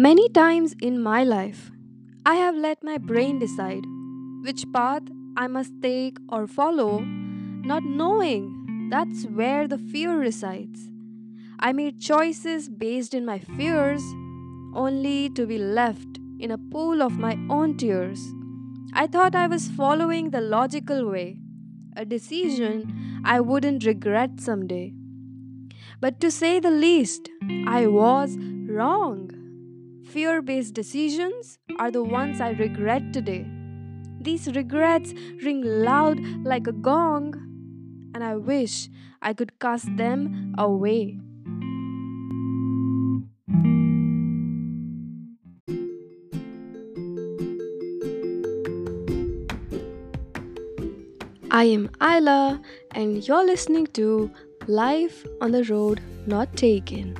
Many times in my life, I have let my brain decide which path I must take or follow, not knowing that's where the fear resides. I made choices based in my fears, only to be left in a pool of my own tears. I thought I was following the logical way, a decision I wouldn't regret someday. But to say the least, I was wrong. Fear based decisions are the ones I regret today. These regrets ring loud like a gong, and I wish I could cast them away. I am ILA, and you're listening to Life on the Road Not Taken.